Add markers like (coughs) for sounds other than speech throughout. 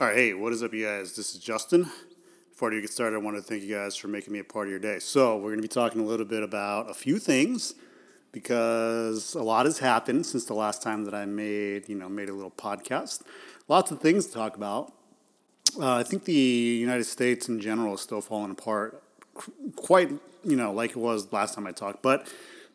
All right, hey, what is up, you guys? This is Justin. Before I get started, I want to thank you guys for making me a part of your day. So, we're going to be talking a little bit about a few things because a lot has happened since the last time that I made, you know, made a little podcast. Lots of things to talk about. Uh, I think the United States in general is still falling apart, quite, you know, like it was last time I talked. But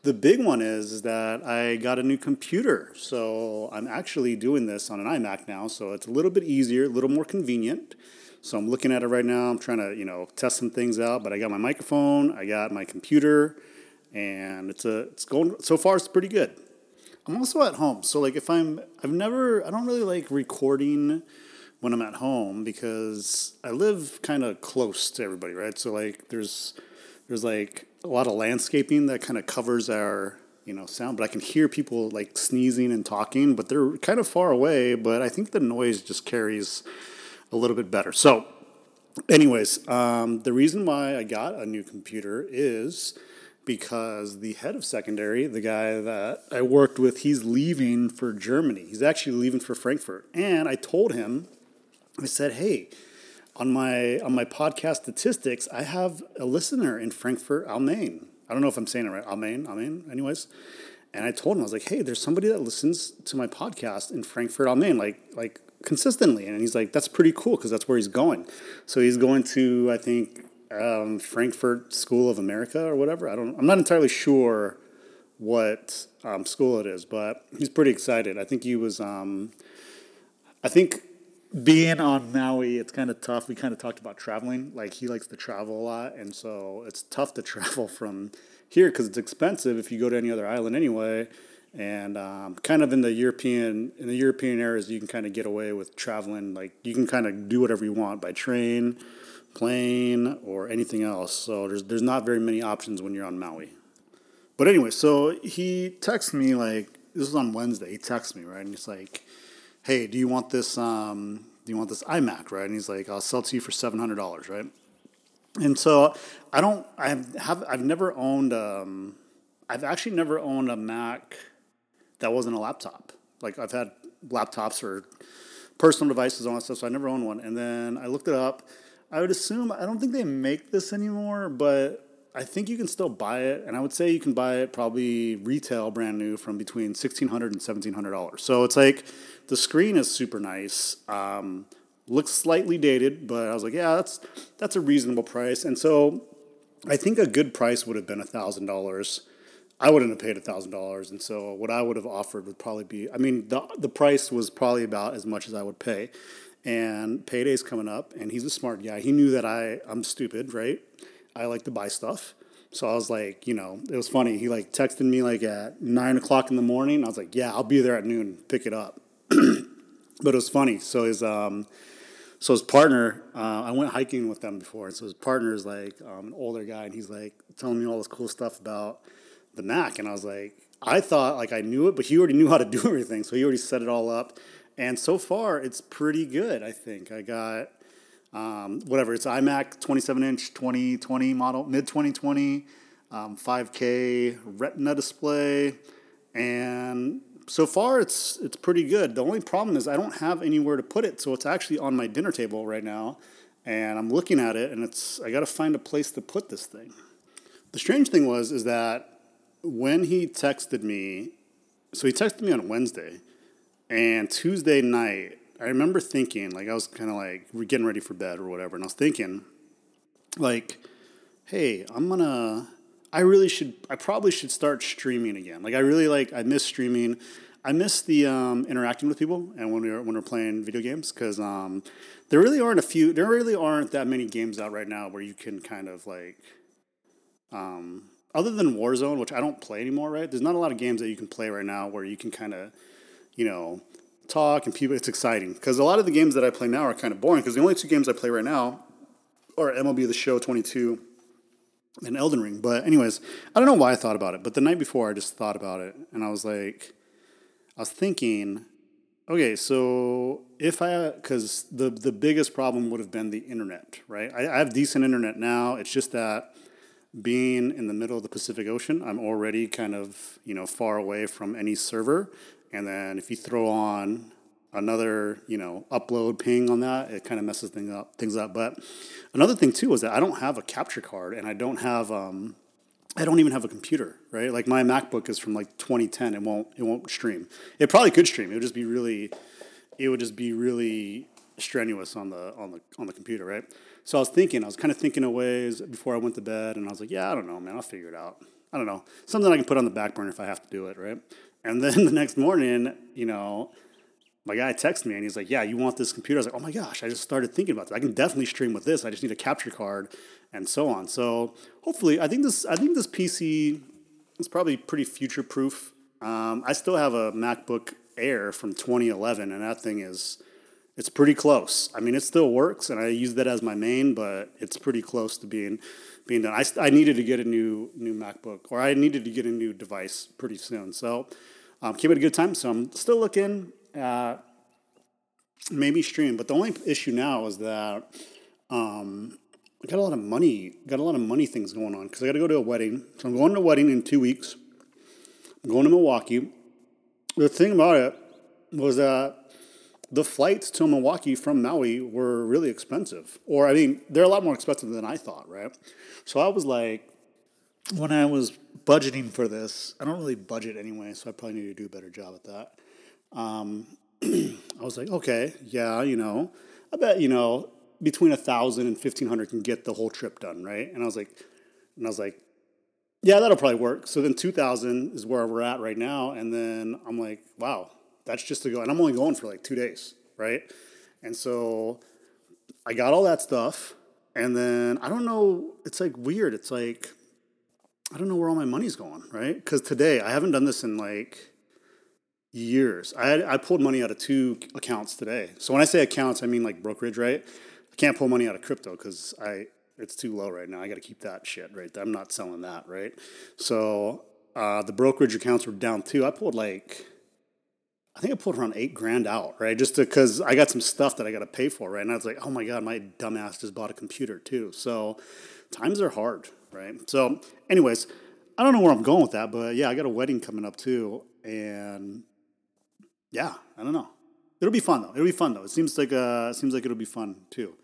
the big one is, that I got a new computer. So I'm actually doing this on an iMac now. So it's a little bit easier, a little more convenient. So I'm looking at it right now. I'm trying to, you know, test some things out. But I got my microphone, I got my computer, and it's a it's going so far. It's pretty good. I'm also at home, so like if I'm I've never I don't really like recording when I'm at home because I live kind of close to everybody, right? So like there's there's like a lot of landscaping that kind of covers our you know sound but i can hear people like sneezing and talking but they're kind of far away but i think the noise just carries a little bit better. So anyways um, the reason why i got a new computer is because the head of secondary the guy that i worked with he's leaving for germany. He's actually leaving for frankfurt. And i told him i said hey on my on my podcast statistics, I have a listener in Frankfurt am Main. I don't know if I'm saying it right. Am Main, am Main. Anyways, and I told him I was like, "Hey, there's somebody that listens to my podcast in Frankfurt am Main, like like consistently." And he's like, "That's pretty cool because that's where he's going." So he's going to I think um, Frankfurt School of America or whatever. I don't. I'm not entirely sure what um, school it is, but he's pretty excited. I think he was. Um, I think being on Maui, it's kind of tough. We kind of talked about traveling. Like he likes to travel a lot, and so it's tough to (laughs) travel from here because it's expensive if you go to any other island anyway. And um, kind of in the European in the European areas, you can kind of get away with traveling. Like you can kind of do whatever you want by train, plane, or anything else. So there's there's not very many options when you're on Maui. But anyway, so he texts me like this was on Wednesday. He texts me right, and he's like hey, do you want this? Um, do you want this iMac, right? And he's like, I'll sell it to you for seven hundred dollars, right? And so I don't. I have. I've never owned. Um, I've actually never owned a Mac that wasn't a laptop. Like I've had laptops or personal devices that stuff, so I never owned one. And then I looked it up. I would assume I don't think they make this anymore, but I think you can still buy it, and I would say you can buy it probably retail brand new from between sixteen hundred and seventeen hundred dollars. So it's like the screen is super nice. Um, looks slightly dated, but I was like, yeah, that's that's a reasonable price. And so I think a good price would have been thousand dollars. I wouldn't have paid thousand dollars, and so what I would have offered would probably be. I mean, the the price was probably about as much as I would pay. And payday's coming up, and he's a smart guy. He knew that I I'm stupid, right? I like to buy stuff. So I was like, you know, it was funny. He like texted me like at nine o'clock in the morning. I was like, yeah, I'll be there at noon. Pick it up. (clears throat) but it was funny. So his um, so his partner, uh, I went hiking with them before, and so his partner is like um, an older guy, and he's like telling me all this cool stuff about the Mac, and I was like, I thought like I knew it, but he already knew how to (laughs) do everything, so he already set it all up, and so far it's pretty good. I think I got um, whatever it's iMac 27 inch 2020 model, mid 2020, um, 5K Retina display, and so far it's it's pretty good. The only problem is I don't have anywhere to put it, so it's actually on my dinner table right now, and I'm looking at it, and it's I got to find a place to put this thing. The strange thing was is that when he texted me, so he texted me on Wednesday, and Tuesday night I remember thinking, like, I was kind of like, we're getting ready for bed or whatever, and I was thinking, like, hey, I'm gonna, I really should, I probably should start streaming again. Like, I really like, I miss streaming. I miss the um, interacting with people and when we're when we're playing video games because um, there really aren't a few, there really aren't that many games out right now where you can kind of like, um, other than Warzone, which I don't play anymore. Right? There's not a lot of games that you can play right now where you can kind of, you know, talk and people. It's exciting because a lot of the games that I play now are kind of boring because the only two games I play right now are MLB The Show 22 and Elden Ring. But anyways, I don't know why I thought about it, but the night before I just thought about it and I was like, I was thinking, okay, so if I because the the biggest problem would have been the internet, right? I, I have decent internet now. It's just that being in the middle of the Pacific Ocean, I'm already kind of you know far away from any server. And then if you throw on another you know upload ping on that, it kind of messes things up. Things up. But another thing too is that I don't have a capture card and I don't have um, I don't even have a computer, right? Like my MacBook is from like 2010. It won't it won't stream. It probably could stream. It would just be really it would just be really strenuous on the on the on the computer, right? So I was thinking, I was kind of thinking of ways before I went to bed, and I was like, yeah, I don't know, man, I'll figure it out. I don't know, something I can put on the back burner if I have to do it, right? And then (laughs) the next morning, you know, my guy texted me and he's like, "Yeah, you want this computer?" I was like, "Oh my gosh!" I just started thinking about this. I can definitely stream with this. I just need a capture card and so on. So hopefully, I think this I think this PC is probably pretty future proof. Um, I still have a MacBook Air from 2011, and that thing is it's pretty close. I mean, it still works, and I use that as my main, but it's pretty close to being being done. I, I needed to get a new new MacBook, or I needed to get a new device pretty soon. So um, came at a good time. So I'm still looking at maybe stream, but the only issue now is that um, I got a lot of money, got a lot of money things going on because I got to go to a wedding. So I'm going to a wedding in two weeks. I'm going to Milwaukee. The thing about it was that the flights to Milwaukee from Maui were really expensive. Or, I mean, they're a lot more expensive than I thought, right? So I was like, when I was budgeting for this, I don't really budget anyway, so I probably need to do a better job at that. Um, (clears throat) I was like, okay, yeah, you know, I bet, you know, between a thousand and fifteen hundred can get the whole trip done, right? And I was like, and I was like, yeah, that'll probably work. So then two thousand is where we're at right now, and then I'm like, wow, that's just to go, and I'm only going for like two days, right? And so I got all that stuff, and then I don't know, it's like weird. It's like I don't know where all my money's going, right? Because today I haven't done this in like years. I had, I pulled money out of two accounts today. So when I say accounts, I mean like brokerage, right? I can't pull money out of crypto because I it's too low right now. I got to keep that shit right. I'm not selling that right. So uh, the brokerage accounts were down too. I pulled like I think I pulled around eight grand out right, just because I got some stuff that I got to pay for right. And I was like, oh my god, my dumbass just bought a computer too. So times are hard, right? So, anyways. I don't know where I'm going with that, but yeah, I got a wedding coming up too, and yeah, I don't know. It'll be fun though. It'll be fun though. It seems like uh, seems like it'll be fun too.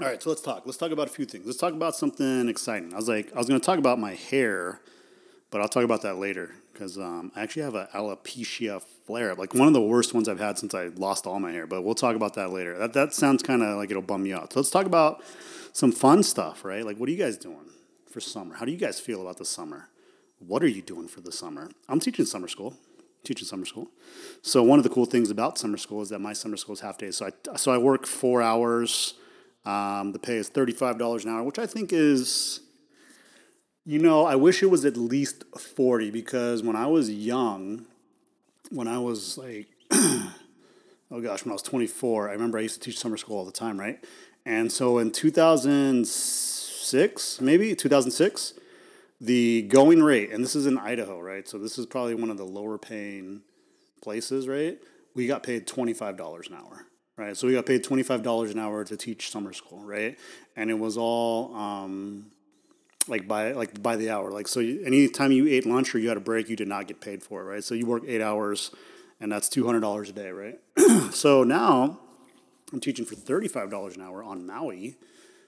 All right, so let's talk. Let's talk about a few things. Let's talk about something exciting. I was like, I was going to talk about my hair, but I'll talk about that later because um, I actually have an alopecia flare up, like one of the worst ones I've had since I lost all my hair. But we'll talk about that later. That that sounds kind of like it'll bum you out. So let's talk about some fun stuff, right? Like, what are you guys doing for summer? How do you guys feel about the summer? What are you doing for the summer? I'm teaching summer school teaching summer school. So one of the cool things about summer school is that my summer school is half days. So I so I work four hours. Um, the pay is thirty five dollars an hour, which I think is, you know, I wish it was at least forty because when I was young, when I was like, (clears throat) oh gosh, when I was twenty four, I remember I used to teach summer school all the time, right? And so in two thousand six, maybe two thousand six the going rate, and this is in Idaho, right? So this is probably one of the lower paying places, right? We got paid $25 an hour, right? So we got paid $25 an hour to teach summer school, right? And it was all um, like by like by the hour. Like so, you, anytime you ate lunch or you had a break, you did not get paid for it, right? So you work eight hours, and that's two hundred dollars a day, right? (clears throat) so now I'm teaching for thirty five dollars an hour on Maui,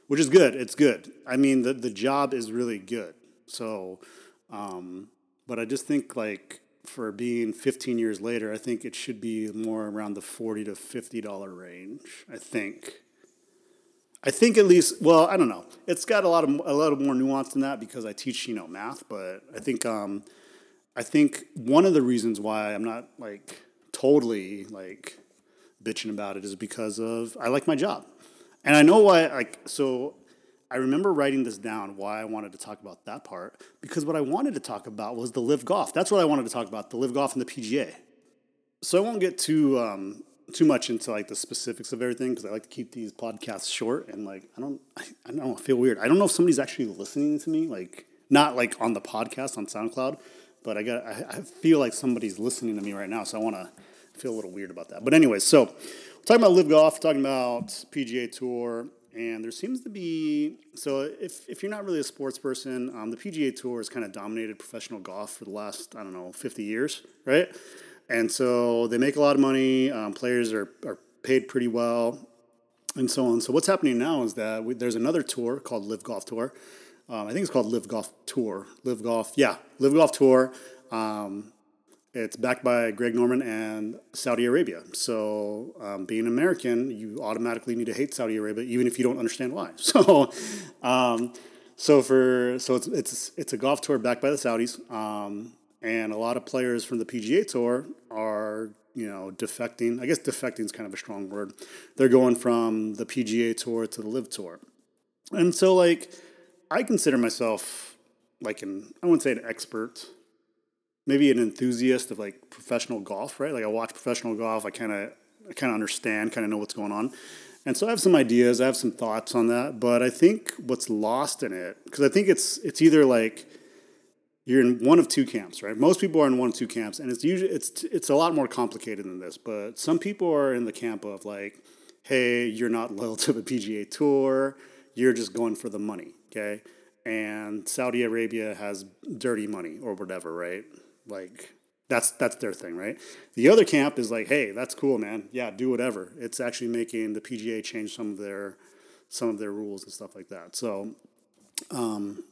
which is good. It's good. I mean, the the job is really good. So, um, but I just think like for being 15 years later, I think it should be more around the 40 to 50 dollar range. I think. I think at least. Well, I don't know. It's got a lot of a lot of more nuance than that because I teach you know math, but I think um, I think one of the reasons why I'm not like totally like bitching about it is because of I like my job, and I know why. Like so, I remember writing this down why I wanted to talk about that part because what I wanted to talk about was the LIV golf. That's what I wanted to talk about the LIV golf and the PGA. So I won't get too um, too much into like the specifics of everything because I like to keep these podcasts short and like I don't I, I don't feel weird. I don't know if somebody's actually listening to me like not like on the podcast on SoundCloud, but I got I, I feel like somebody's listening to me right now, so I want to feel a little weird about that. But anyways, so we're talking about LIV golf, talking about PGA Tour, and there seems to be so if, if you're not really a sports person um, the pga tour has kind of dominated professional golf for the last i don't know 50 years right And so they make a lot of money. Um, players are, are paid pretty well, and so on. So what's happening now is that we, there's another tour called LIV Golf Tour. Um, I think it's called LIV Golf Tour. LIV Golf, yeah, LIV Golf Tour. Um, it's backed by Greg Norman and Saudi Arabia. So, um, being American, you automatically need to hate Saudi Arabia, even if you don't understand why. (laughs) So, um, so for so it's it's it's a golf tour backed by the Saudis, um, and a lot of players from the PGA Tour are you know defecting. I guess defecting is kind of a strong word. They're going from the PGA Tour to the LIV Tour, and so like I consider myself like an I wouldn't say an expert maybe an enthusiast of like professional golf, right? Like I watch professional golf, I kind of I kind of understand, kind of know what's going on. And so I have some ideas, I have some thoughts on that, but I think what's lost in it because I think it's it's either like you're in one of two camps, right? Most people are in one of two camps, and it's usually it's it's a lot more complicated than this. But some people are in the camp of like, hey, you're not loyal to the PGA Tour, you're just going for the money, okay? And Saudi Arabia has dirty money or whatever, right? Like that's that's their thing, right? The other camp is like, hey, that's cool, man. Yeah, do whatever. It's actually making the PGA change some of their some of their rules and stuff like that. So, um,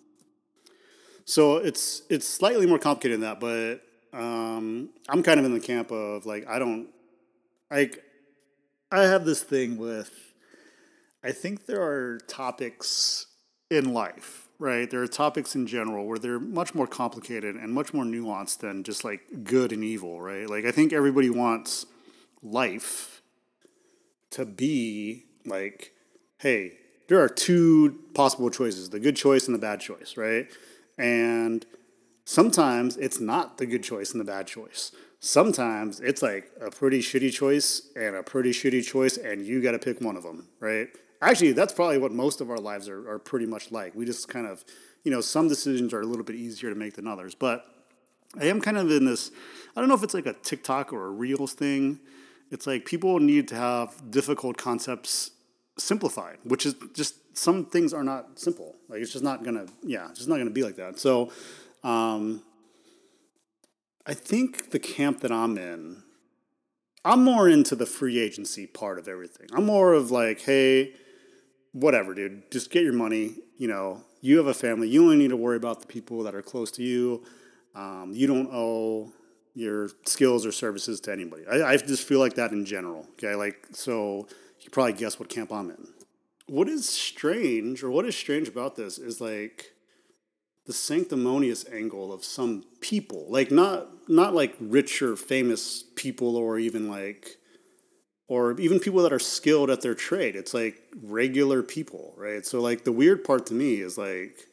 so it's it's slightly more complicated than that, but um, I'm kind of in the camp of like I don't like I have this thing with I think there are topics in life right? There are topics in general where they're much more complicated and much more nuanced than just like good and evil, right? Like I think everybody wants life to be like, hey, there are two possible choices, the good choice and the bad choice, right? And sometimes it's not the good choice and the bad choice. Sometimes it's like a pretty shitty choice and a pretty shitty choice, and you got to pick one of them, right? actually, that's probably what most of our lives are, are pretty much like. We just kind of, you know, some decisions are a little bit easier to make than others. But I am kind of in this, I don't know if it's like a TikTok or a Reels thing. It's like people need to have difficult concepts simplified, which is just some things are not simple. Like it's just not gonna, yeah, it's just not gonna be like that. So, um, I think the camp that I'm in, I'm more into the free agency part of everything. I'm more of like, hey, whatever, dude. Just get your money. You know, you have a family. You only need to worry about the people that are close to you. Um, you don't owe your skills or services to anybody. I, I just feel like that in general. Okay, like so you probably guess what camp I'm in. What is strange, or what is strange about this, is like the sanctimonious angle of some people, like not not like rich or famous people, or even like or even people that are skilled at their trade. It's like regular people, right? So like the weird part to me is like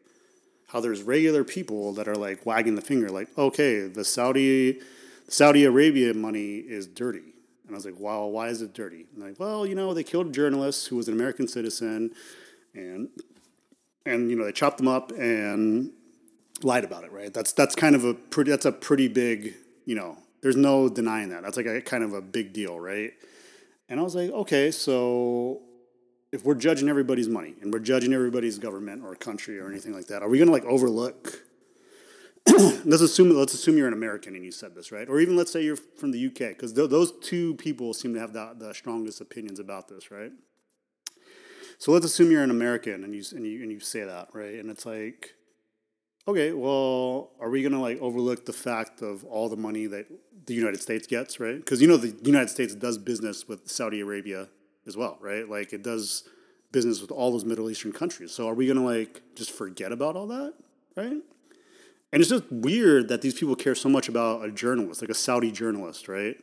how there's regular people that are like wagging the finger, like, okay, the Saudi Saudi Arabia money is dirty. And I was like, wow, why is it dirty? And like, well, you know, they killed a journalist who was an American citizen and and you know, they chopped them up and lied about it, right? That's that's kind of a pretty that's a pretty big, you know, there's no denying that. That's like a kind of a big deal, right? And I was like, okay, so if we're judging everybody's money and we're judging everybody's government or country or anything like that, are we gonna like overlook? (coughs) let's assume let's assume you're an American and you said this, right? Or even let's say you're from the UK, because th- those two people seem to have the, the strongest opinions about this, right? So let's assume you're an American and you and you and you say that, right? And it's like, okay, well, are we gonna like overlook the fact of all the money that the United States gets, right? Because you know the United States does business with Saudi Arabia as well, right? Like it does business with all those Middle Eastern countries. So are we gonna like just forget about all that, right? And it's just weird that these people care so much about a journalist, like a Saudi journalist, right?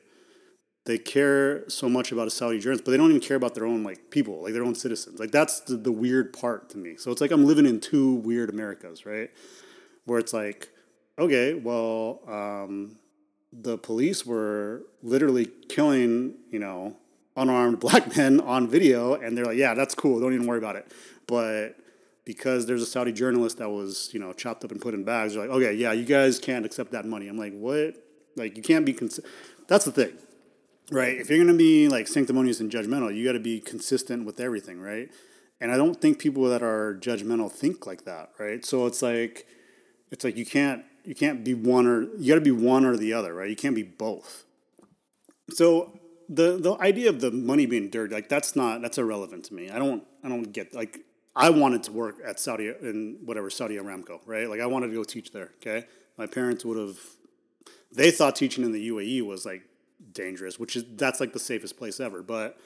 They care so much about a Saudi journalist, but they don't even care about their own like people, like their own citizens. Like that's the, the weird part to me. So it's like I'm living in two weird Americas, right? Where it's like, okay, well, um, the police were literally killing, you know, unarmed (laughs) black men on video, and they're like, yeah, that's cool, don't even worry about it. But because there's a Saudi journalist that was, you know, chopped up and put in bags, they're like, okay, yeah, you guys can't accept that money. I'm like, what? Like, you can't be. Cons- that's the thing, right? If you're gonna be like sanctimonious and judgmental, you got to be consistent with everything, right? And I don't think people that are judgmental think like that, right? So it's like, it's like you can't you can't be one or you got to be one or the other, right? You can't be both. so the the idea of the money being dirty, like that's not that's irrelevant to me. I don't I don't get like I wanted to work at Saudi in whatever Saudi Aramco, right? Like I wanted to go teach there. Okay, my parents would have. They thought teaching in the UAE was like dangerous, which is that's like the safest place ever. But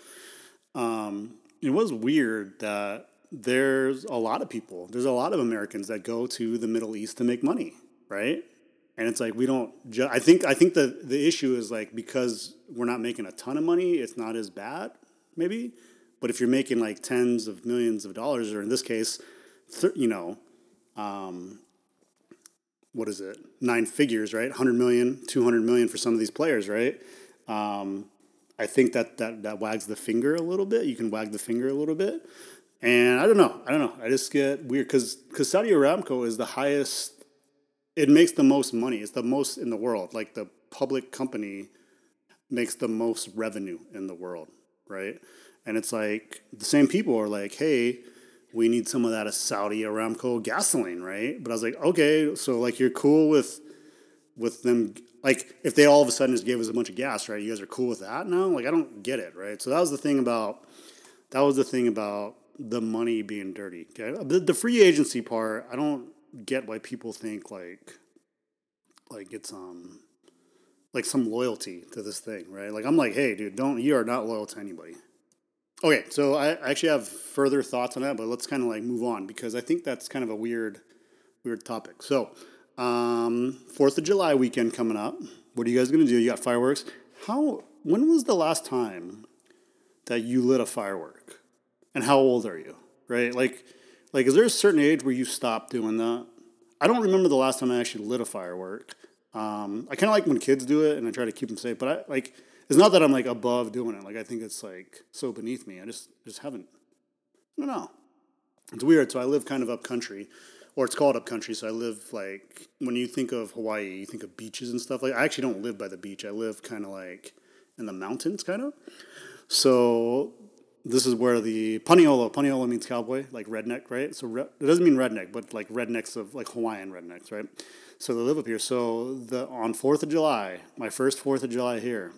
um, it was weird that there's a lot of people, there's a lot of Americans that go to the Middle East to make money, right? And it's like we don't. Ju- I think I think the the issue is like because we're not making a ton of money, it's not as bad, maybe. But if you're making like tens of millions of dollars, or in this case, you know, um, what is it? Nine figures, right? 100 million, 200 million for some of these players, right? Um, I think that, that that wags the finger a little bit. You can wag the finger a little bit. And I don't know. I don't know. I just get weird because because Saudi Aramco is the highest. It makes the most money. It's the most in the world. Like the public company makes the most revenue in the world, right? And it's like the same people are like, hey, we need some of that Saudi Aramco gasoline, right? But I was like, okay, so like you're cool with with them like if they all of a sudden just gave us a bunch of gas, right? You guys are cool with that now? Like I don't get it, right? So that was the thing about that was the thing about the money being dirty. Okay, the, the free agency part, I don't get why people think like like it's um like some loyalty to this thing, right? Like I'm like, hey, dude, don't you are not loyal to anybody. Okay, so I actually have further thoughts on that, but let's kind of like move on because I think that's kind of a weird, weird topic. So, um, Fourth of July weekend coming up. What are you guys gonna do? You got fireworks. How? When was the last time that you lit a firework? And how old are you? Right? Like, like is there a certain age where you stop doing that? I don't remember the last time I actually lit a firework. Um, I kind of like when kids do it, and I try to keep them safe. But I like it's not that I'm like above doing it. Like I think it's like so beneath me. I just just haven't. I don't know. It's weird. So I live kind of up country, or it's called up country. So I live like when you think of Hawaii, you think of beaches and stuff. Like I actually don't live by the beach. I live kind of like in the mountains, kind of. So this is where the Paniolo, Paniolo means cowboy, like redneck, right? So re- it doesn't mean redneck, but like rednecks of like Hawaiian rednecks, right? So they live up here. So the on Fourth of July, my first Fourth of July here,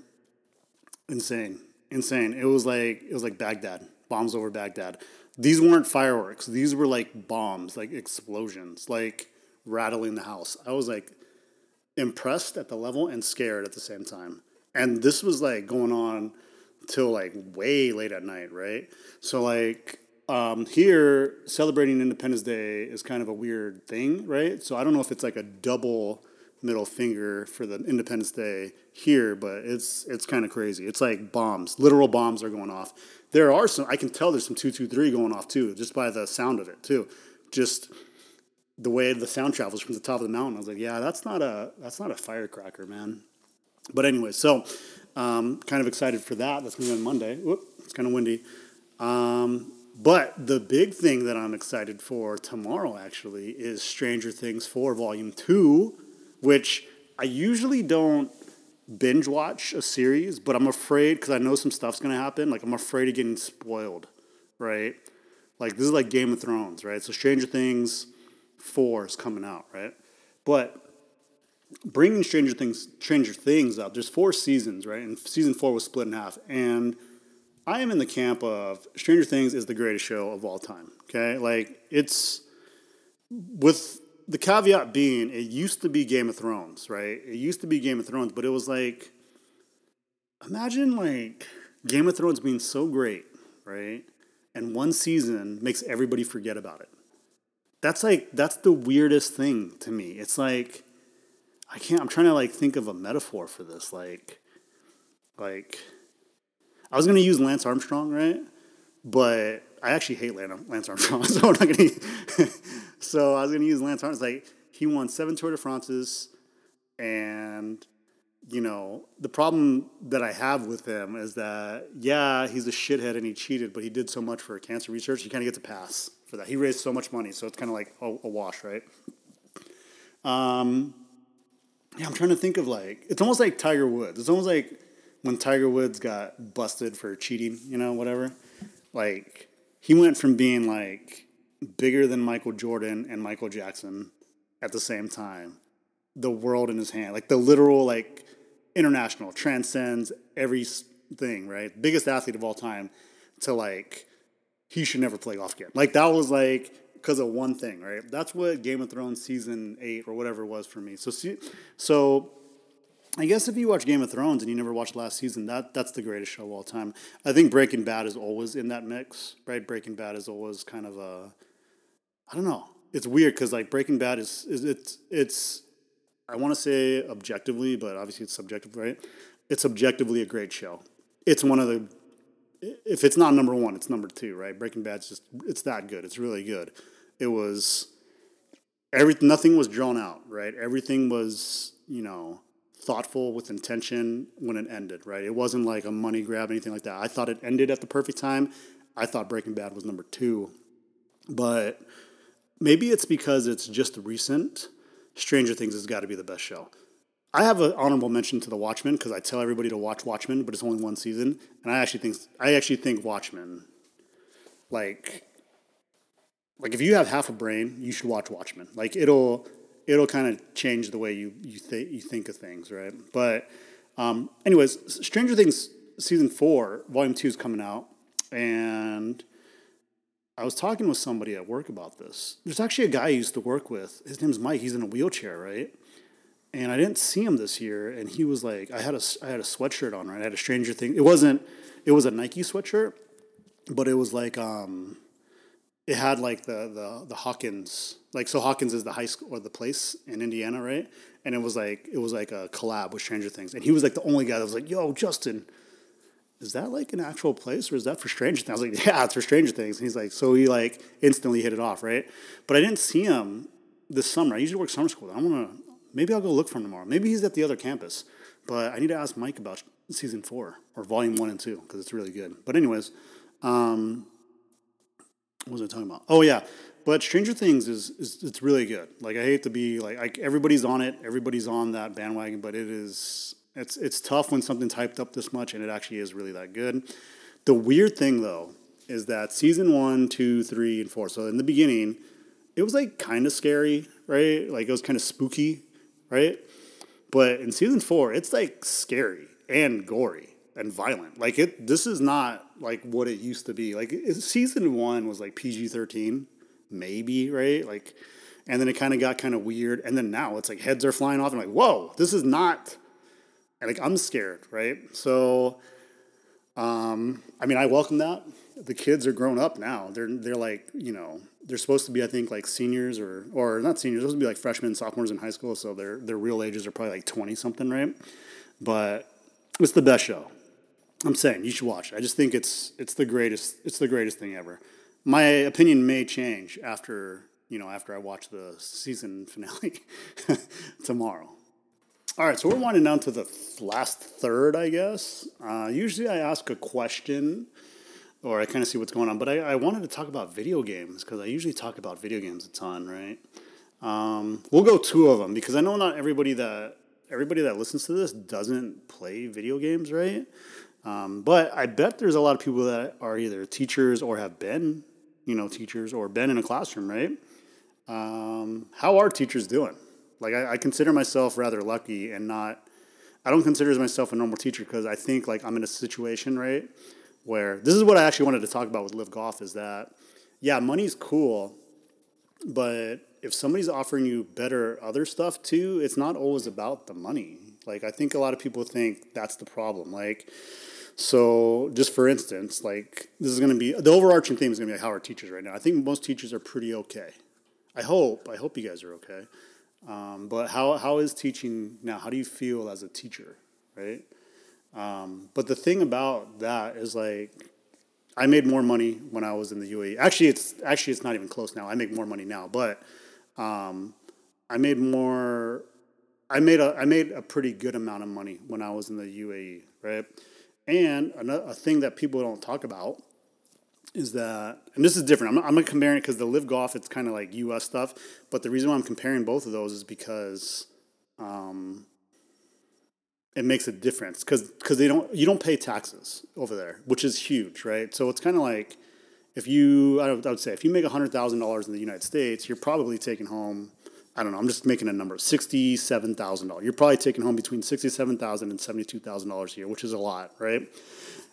insane, insane. It was like it was like Baghdad, bombs over Baghdad. These weren't fireworks. These were like bombs, like explosions, like rattling the house. I was like impressed at the level and scared at the same time. And this was like going on till like way late at night, right? So like um, here celebrating Independence Day is kind of a weird thing, right? So I don't know if it's like a double middle finger for the Independence Day here, but it's it's kind of crazy. It's like bombs, literal bombs are going off. There are some. I can tell there's some two two three going off too, just by the sound of it too. Just the way the sound travels from the top of the mountain. I was like, yeah, that's not a that's not a firecracker, man. But anyway, so um, kind of excited for that. That's to be on Monday. Whoop, it's kind of windy. Um, but the big thing that I'm excited for tomorrow actually is Stranger Things 4 Volume 2, which I usually don't binge watch a series, but I'm afraid because I know some stuff's to happen. Like, I'm afraid of getting spoiled, right? Like, this is like Game of Thrones, right? So, Stranger Things 4 is coming out, right? But bringing Stranger Things, Stranger Things up, there's four seasons, right? And season four was split in half. And I am in the camp of Stranger Things is the greatest show of all time. Okay, like it's with the caveat being it used to be Game of Thrones, right? It used to be Game of Thrones, but it was like imagine like Game of Thrones being so great, right? And one season makes everybody forget about it. That's like that's the weirdest thing to me. It's like I can't I'm trying to like think of a metaphor for this like like I was gonna use Lance Armstrong, right? But I actually hate Lance Armstrong, (laughs) so I'm not gonna. So I was gonna use Lance Armstrong. Like he won seven Tour de France's, and you know the problem that I have with him is that yeah, he's a shithead and he cheated, but he did so much for cancer research. He kind of gets a pass for that. He raised so much money, so it's kind of like a, a wash, right? Um, yeah, I'm trying to think of like it's almost like Tiger Woods. It's almost like when Tiger Woods got busted for cheating, you know, whatever. Like he went from being like bigger than Michael Jordan and Michael Jackson at the same time. The world in his hand, like the literal like international, transcends everything, right? Biggest athlete of all time to like, he should never play golf again. Like, that was like, because of one thing, right? That's what Game of Thrones season eight or whatever it was for me. So, see, so I guess if you watch Game of Thrones and you never watched last season, that that's the greatest show of all time. I think Breaking Bad is always in that mix, right? Breaking Bad is always kind of a, I don't know. It's weird because like Breaking Bad is, is it's it's, I want to say objectively, but obviously it's subjective, right? It's objectively a great show. It's one of the, if it's not number one, it's number two, right? Breaking Bad's just it's that good. It's really good. It was, every nothing was drawn out, right? Everything was you know thoughtful with intention when it ended, right? It wasn't like a money grab, anything like that. I thought it ended at the perfect time. I thought Breaking Bad was number two. But maybe it's because it's just recent. Stranger Things has got to be the best show. I have an honorable mention to The Watchmen because I tell everybody to watch Watchmen, but it's only one season, and I actually think I actually think Watchmen, like, like if you have half a brain, you should watch Watchmen. Like it'll it'll kind of change the way you you, think you think of things, right? But um, anyways, Stranger Things season four, volume two is coming out, and I was talking with somebody at work about this. There's actually a guy I used to work with. His name's Mike. He's in a wheelchair, right? And I didn't see him this year, and he was like, I had a I had a sweatshirt on, right? I had a Stranger Thing. It wasn't. It was a Nike sweatshirt, but it was like um, it had like the the the Hawkins like so Hawkins is the high school or the place in Indiana, right? And it was like it was like a collab with Stranger Things, and he was like the only guy that was like, "Yo, Justin, is that like an actual place or is that for Stranger Things?" I was like, (laughs) "Yeah, it's for Stranger Things." And he's like, so he like instantly hit it off, right? But I didn't see him this summer. I usually work summer school. I want to maybe I'll go look for him tomorrow. Maybe he's at the other campus, but I need to ask Mike about season four or volume one and two because it's really good. But anyways. Um, what was I talking about? Oh yeah, but Stranger Things is, is it's really good. Like I hate to be like, like everybody's on it, everybody's on that bandwagon, but it is it's it's tough when something's hyped up this much, and it actually is really that good. The weird thing though is that season one, two, three, and four. So in the beginning, it was like kind of scary, right? Like it was kind of spooky, right? But in season four, it's like scary and gory and violent. Like it, this is not like what it used to be. Like season one was like PG thirteen, maybe right. Like, and then it kind of got kind of weird. And then now it's like heads are flying off. I'm like, whoa, this is not. Like I'm scared, right? So, um, I mean, I welcome that. The kids are grown up now. They're they're like you know they're supposed to be I think like seniors or or not seniors. They're supposed to be like freshmen, sophomores in high school. So their their real ages are probably like twenty something, right? But it's the best show. I'm saying you should watch it. I just think it's it's the greatest it's the greatest thing ever. My opinion may change after you know after I watch the season (laughs) finale tomorrow. All right, so we're winding down to the last third, I guess. Uh, usually, I ask a question or I kind of see what's going on, but I, I wanted to talk about video games because I usually talk about video games a ton, right? Um, we'll go two of them because I know not everybody that everybody that listens to this doesn't play video games, right? Um, but I bet there's a lot of people that are either teachers or have been, you know, teachers or been in a classroom, right? Um, how are teachers doing? Like, I, I, consider myself rather lucky and not, I don't consider myself a normal teacher because I think like I'm in a situation, right, where this is what I actually wanted to talk about with LIV Golf is that, yeah, money's cool, but if somebody's offering you better other stuff too, it's not always about the money. Like, I think a lot of people think that's the problem. Like, so, just for instance, like this is going to be the overarching theme is going to be how are teachers right now. I think most teachers are pretty okay. I hope. I hope you guys are okay. Um, but how how is teaching now? How do you feel as a teacher, right? Um, but the thing about that is like I made more money when I was in the UAE. Actually, it's actually it's not even close now. I make more money now, but um, I made more. I made a I made a pretty good amount of money when I was in the UAE, right? And another, a thing that people don't talk about is that, and this is different. I'm, I'm comparing it because the LIV golf, it's kind of like U.S. stuff. But the reason why I'm comparing both of those is because um, it makes a difference because because they don't you don't pay taxes over there, which is huge, right? So it's kind of like if you I would, I would say if you make hundred thousand dollars in the United States, you're probably taking home I don't know, I'm just making a number, $67,000. You're probably taking home between $67,000 and $72,000 a year, which is a lot, right?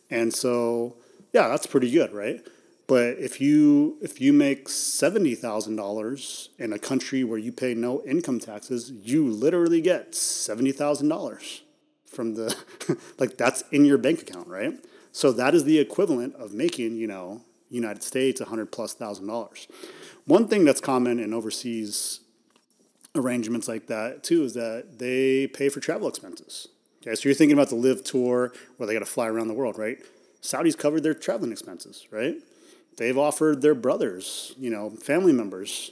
And so, yeah, that's pretty good, right? But if you if you make seventy thousand dollars in a country where you pay no income taxes, you literally get seventy thousand dollars from the (laughs) like that's in your bank account, right? So that is the equivalent of making, you know, United States hundred plus thousand dollars. One thing that's common in overseas arrangements like that too is that they pay for travel expenses. Okay, so you're thinking about the LIV tour where they got to fly around the world, right? Saudis covered their traveling expenses, right? They've offered their brothers, you know, family members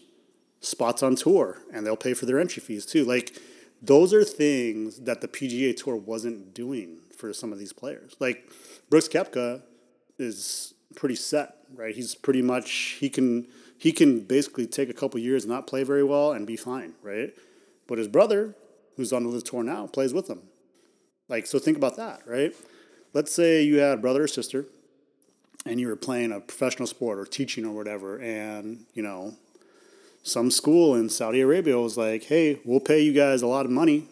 spots on tour and they'll pay for their entry fees too. Like those are things that the PGA Tour wasn't doing for some of these players. Like Brooks Koepka is pretty set, right? He's pretty much he can he can basically take a couple years not play very well and be fine, right? But his brother, who's on the tour now, plays with him. Like so think about that, right? Let's say you had a brother or sister and you were playing a professional sport or teaching or whatever and, you know, some school in Saudi Arabia was like, hey, we'll pay you guys a lot of money.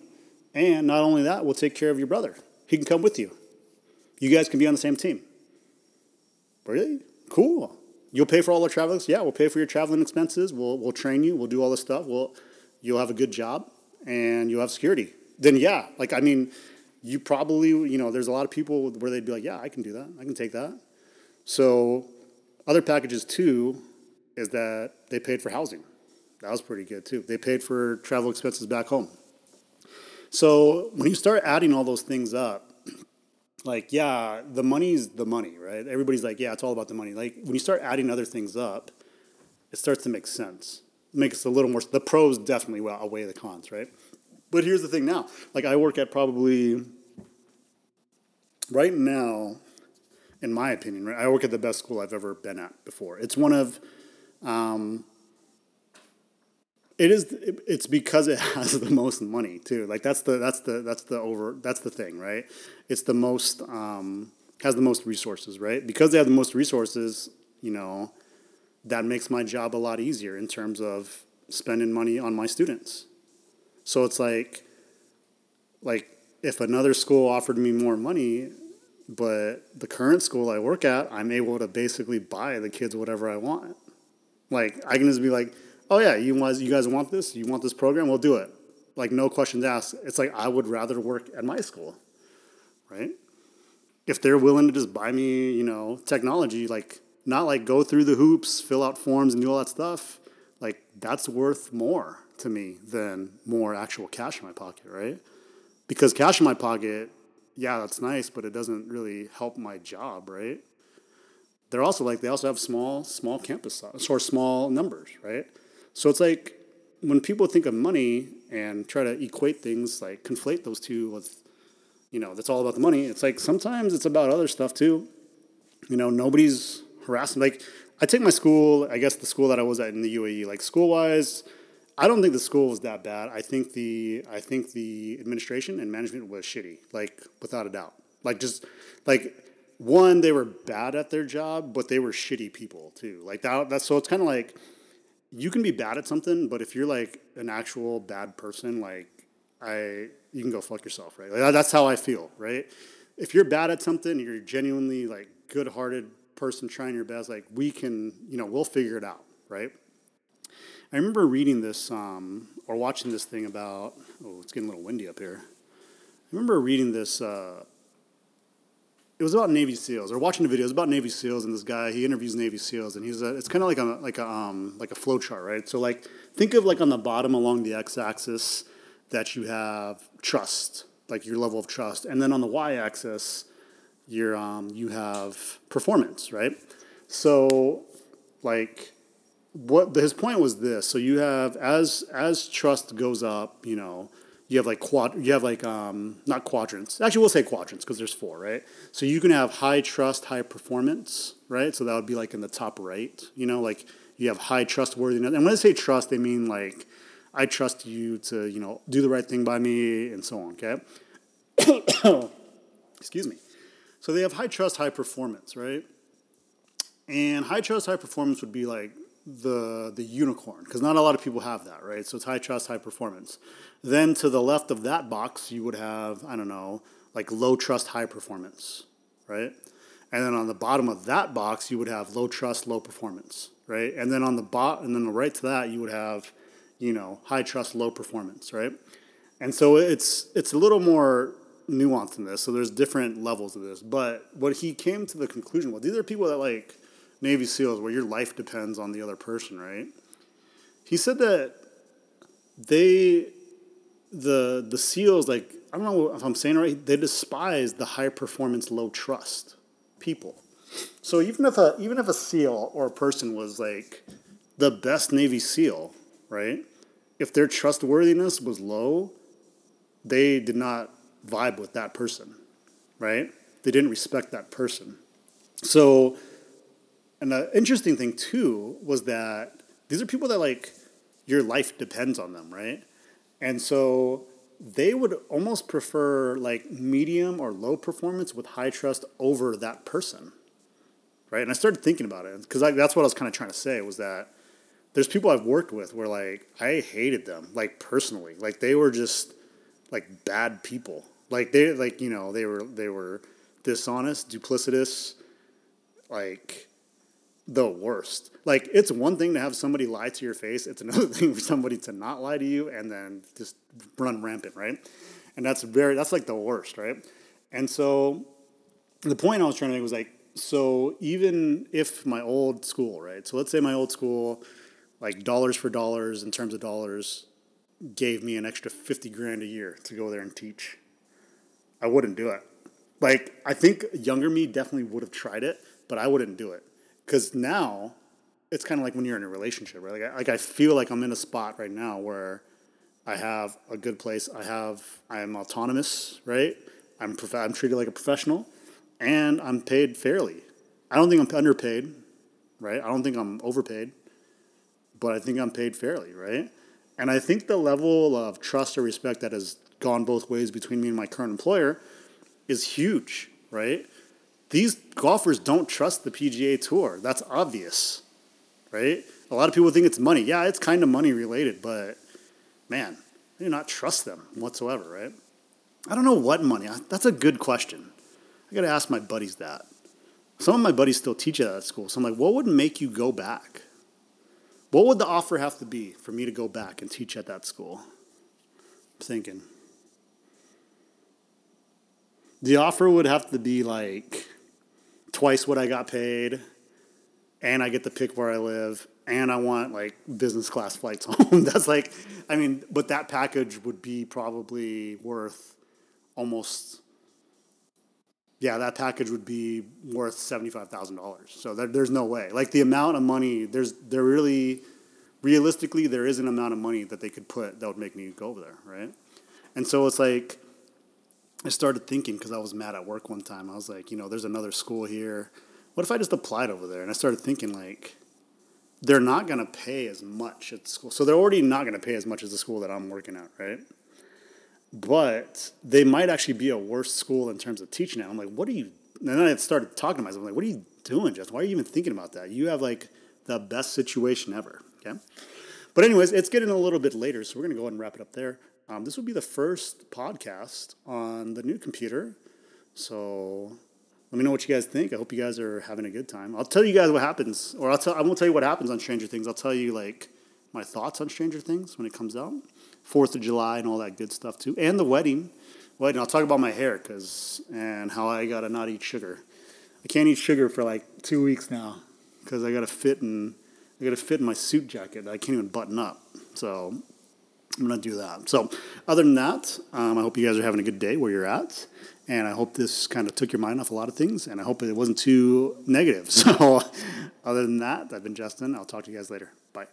And not only that, we'll take care of your brother. He can come with you. You guys can be on the same team. Really? Cool. You'll pay for all the travel. Yeah, we'll pay for your traveling expenses. We'll, we'll train you. We'll do all this stuff. We'll, you'll have a good job and you'll have security. Then, yeah, like, I mean, you probably, you know, there's a lot of people where they'd be like, yeah, I can do that. I can take that. So, other packages too is that they paid for housing. That was pretty good too. They paid for travel expenses back home. So when you start adding all those things up, like yeah, the money's the money, right? Everybody's like, yeah, it's all about the money. Like when you start adding other things up, it starts to make sense. It makes a little more. The pros definitely outweigh the cons, right? But here's the thing now. Like I work at probably right now, in my opinion, right? I work at the best school I've ever been at before. It's one of um, it is. It's because it (laughs) has the most money too. Like that's the that's the that's the over that's the thing, right? It's the most um, has the most resources, right? Because they have the most resources, you know, that makes my job a lot easier in terms of spending money on my students. So it's like, like if another school offered me more money, but the current school I work at, I'm able to basically buy the kids whatever I want. Like I can just be like oh yeah, you guys, you guys want this? You want this program? We'll do it. Like no questions asked. It's like I would rather work at my school, right? If they're willing to just buy me, you know, technology, like not like go through the hoops, fill out forms, and do all that stuff, like that's worth more to me than more actual cash in my pocket, right? Because cash in my pocket, yeah, that's nice, but it doesn't really help my job, right? They're also like they also have small small campus or small numbers, right? So it's like when people think of money and try to equate things, like conflate those two with, you know, that's all about the money. It's like sometimes it's about other stuff too. You know, nobody's harassing. Like I take my school, I guess the school that I was at in the UAE, like school wise, I don't think the school was that bad. I think the I think the administration and management was shitty, like without a doubt. Like just like one, they were bad at their job, but they were shitty people too. Like that. That's so it's kind of like you can be bad at something, but if you're like an actual bad person, like I, you can go fuck yourself, right? Like, that's how I feel, right? If you're bad at something, you're genuinely like good-hearted person trying your best. Like we can, you know, we'll figure it out, right? I remember reading this um, or watching this thing about. Oh, it's getting a little windy up here. I remember reading this. Uh, it was about Navy SEALs or watching the videos about Navy SEALs and this guy he interviews Navy SEAls and he's a, it's kind of like a like a um, like a flow chart right so like think of like on the bottom along the x-axis that you have trust like your level of trust and then on the y-axis your um, you have performance right so like what his point was this. So you have as as trust goes up you know you have like quad you have like um, not quadrants. Actually we'll say quadrants because there's four right? So you can have high trust high performance right? So that would be like in the top right you know like you have high trustworthiness. And when i say trust they mean like i trust you to you know do the right thing by me and so on okay? (coughs) Excuse me. So they have high trust high performance right? And high trust high performance would be like the the unicorn because not a lot of people have that, right? So it's high trust, high performance. Then to the left of that box, you would have I don't know, like low trust, high performance, right? And then on the bottom of that box, you would have low trust, low performance, right? And then on the bot, and then the right to that, you would have, you know, high trust, low performance, right? And so it's it's a little more nuanced in this. So there's different levels of this. But what he came to the conclusion was these are people that like Navy SEALs where your life depends on the other person, right? He said that they the the SEALs like I don't know if I'm saying right, they despise the high performance, low trust people. So even if a even if a SEAL or a person was like the best Navy SEAL, right? If their trustworthiness was low, they did not vibe with that person, right? They didn't respect that person. So, and the interesting thing too was that these are people that like your life depends on them, right? And so they would almost prefer like medium or low performance with high trust over that person, right? And I started thinking about it because that's what I was kind of trying to say was that there's people I've worked with where like I hated them like personally, like they were just like bad people, like they like you know they were they were dishonest, duplicitous, like the worst. Like it's one thing to have somebody lie to your face. It's another (laughs) thing for somebody to not lie to you and then just run rampant, right? And that's very that's like the worst, right? And so the point I was trying to make was like so even if my old school, right? So let's say my old school like dollars for dollars in terms of dollars gave me an extra 50 grand a year to go there and teach. I wouldn't do it. Like I think younger me definitely would have tried it, but I wouldn't do it because now it's kind of like when you're in a relationship, right? Like I, like I feel like I'm in a spot right now where I have a good place. I have I am autonomous, right? I'm prof- I'm treated like a professional, and I'm paid fairly. I don't think I'm underpaid, right? I don't think I'm overpaid, but I think I'm paid fairly, right? And I think the level of trust or respect that has gone both ways between me and my current employer is huge, right? These golfers don't trust the PGA Tour. That's obvious, right? A lot of people think it's money. Yeah, it's kind of money related, but man, they do not trust them whatsoever, right? I don't know what money. That's a good question. I got to ask my buddies that. Some of my buddies still teach at that school. So I'm like, what would make you go back? What would the offer have to be for me to go back and teach at that school? I'm thinking. The offer would have to be like twice what I got paid, and I get to pick where I live, and I want like business class flights (laughs) home. That's like, I mean, but that package would be probably worth almost. Yeah, that package would be worth seventy five thousand dollars. So there, there's no way. Like the amount of money, there's there really, realistically, there is an amount of money that they could put that would make me go over there, right? And so it's like I started thinking because I was mad at work one time. I was like, you know, there's another school here. What if I just applied over there? And I started thinking like, they're not going to pay as much at school. So they're already not going to pay as much as the school that I'm working at, right? But they might actually be a worse school in terms of teaching it. I'm like, what are you? And then I started talking to myself. I'm like, what are you doing, Justin? Why are you even thinking about that? You have like the best situation ever. Okay. But anyways, it's getting a little bit later, so we're gonna go ahead and wrap it up there. Um, this will be the first podcast on the new computer. So let me know what you guys think. I hope you guys are having a good time. I'll tell you guys what happens, or I'll tell, I won't tell you what happens on Stranger Things. I'll tell you like my thoughts on Stranger Things when it comes out. Fourth of July and all that good stuff too, and the wedding. Wedding. I'll talk about my hair because and how I gotta not eat sugar. I can't eat sugar for like two weeks now because I gotta fit in. I gotta fit in my suit jacket. I can't even button up. So I'm going to do that. So, other than that, um, I hope you guys are having a good day where you're at. And I hope this kind of took your mind off a lot of things. And I hope it wasn't too negative. (laughs) So, other than that, I've been Justin. I'll talk to you guys later. Bye.